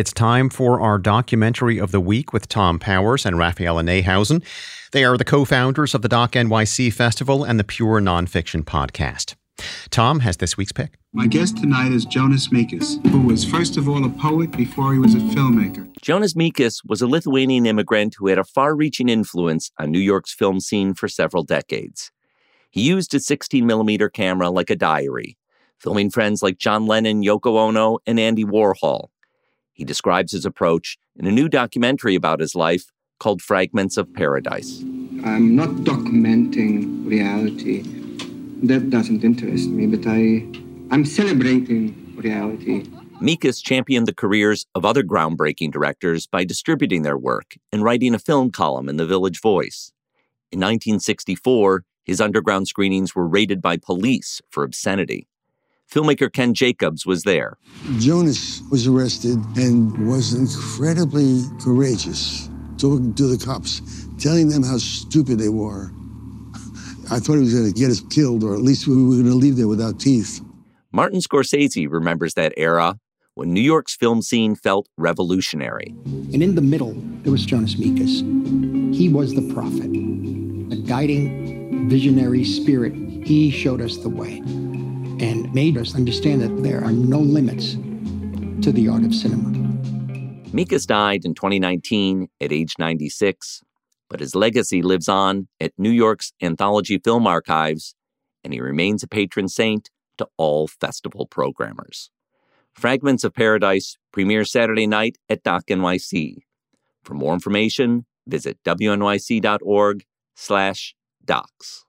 It's time for our documentary of the week with Thom Powers and Raphaela Neihausen. They are the co founders of the Doc NYC Festival and the Pure Nonfiction Podcast. Thom has this week's pick. My guest tonight is Jonas Mekas, who was first of all a poet before he was a filmmaker. Jonas Mekas was a Lithuanian immigrant who had a far reaching influence on New York's film scene for several decades. He used his 16 millimeter camera like a diary, filming friends like John Lennon, Yoko Ono, and Andy Warhol. He describes his approach in a new documentary about his life called Fragments of Paradise. I'm not documenting reality. That doesn't interest me, but I, I'm celebrating reality. Mekas championed the careers of other groundbreaking directors by distributing their work and writing a film column in the Village Voice. In 1964, his underground screenings were raided by police for obscenity. Filmmaker Ken Jacobs was there. Jonas was arrested and was incredibly courageous, talking to the cops, telling them how stupid they were. I thought he was going to get us killed, or at least we were going to leave there without teeth. Martin Scorsese remembers that era when New York's film scene felt revolutionary. And in the middle, there was Jonas Mekas. He was the prophet, a guiding, visionary spirit. He showed us the way made us understand that there are no limits to the art of cinema. Mekas died in 2019 at age 96, but his legacy lives on at New York's Anthology Film Archives, and he remains a patron saint to all festival programmers. Fragments of Paradise premieres Saturday night at Doc NYC. For more information, visit wnyc.org slash docs.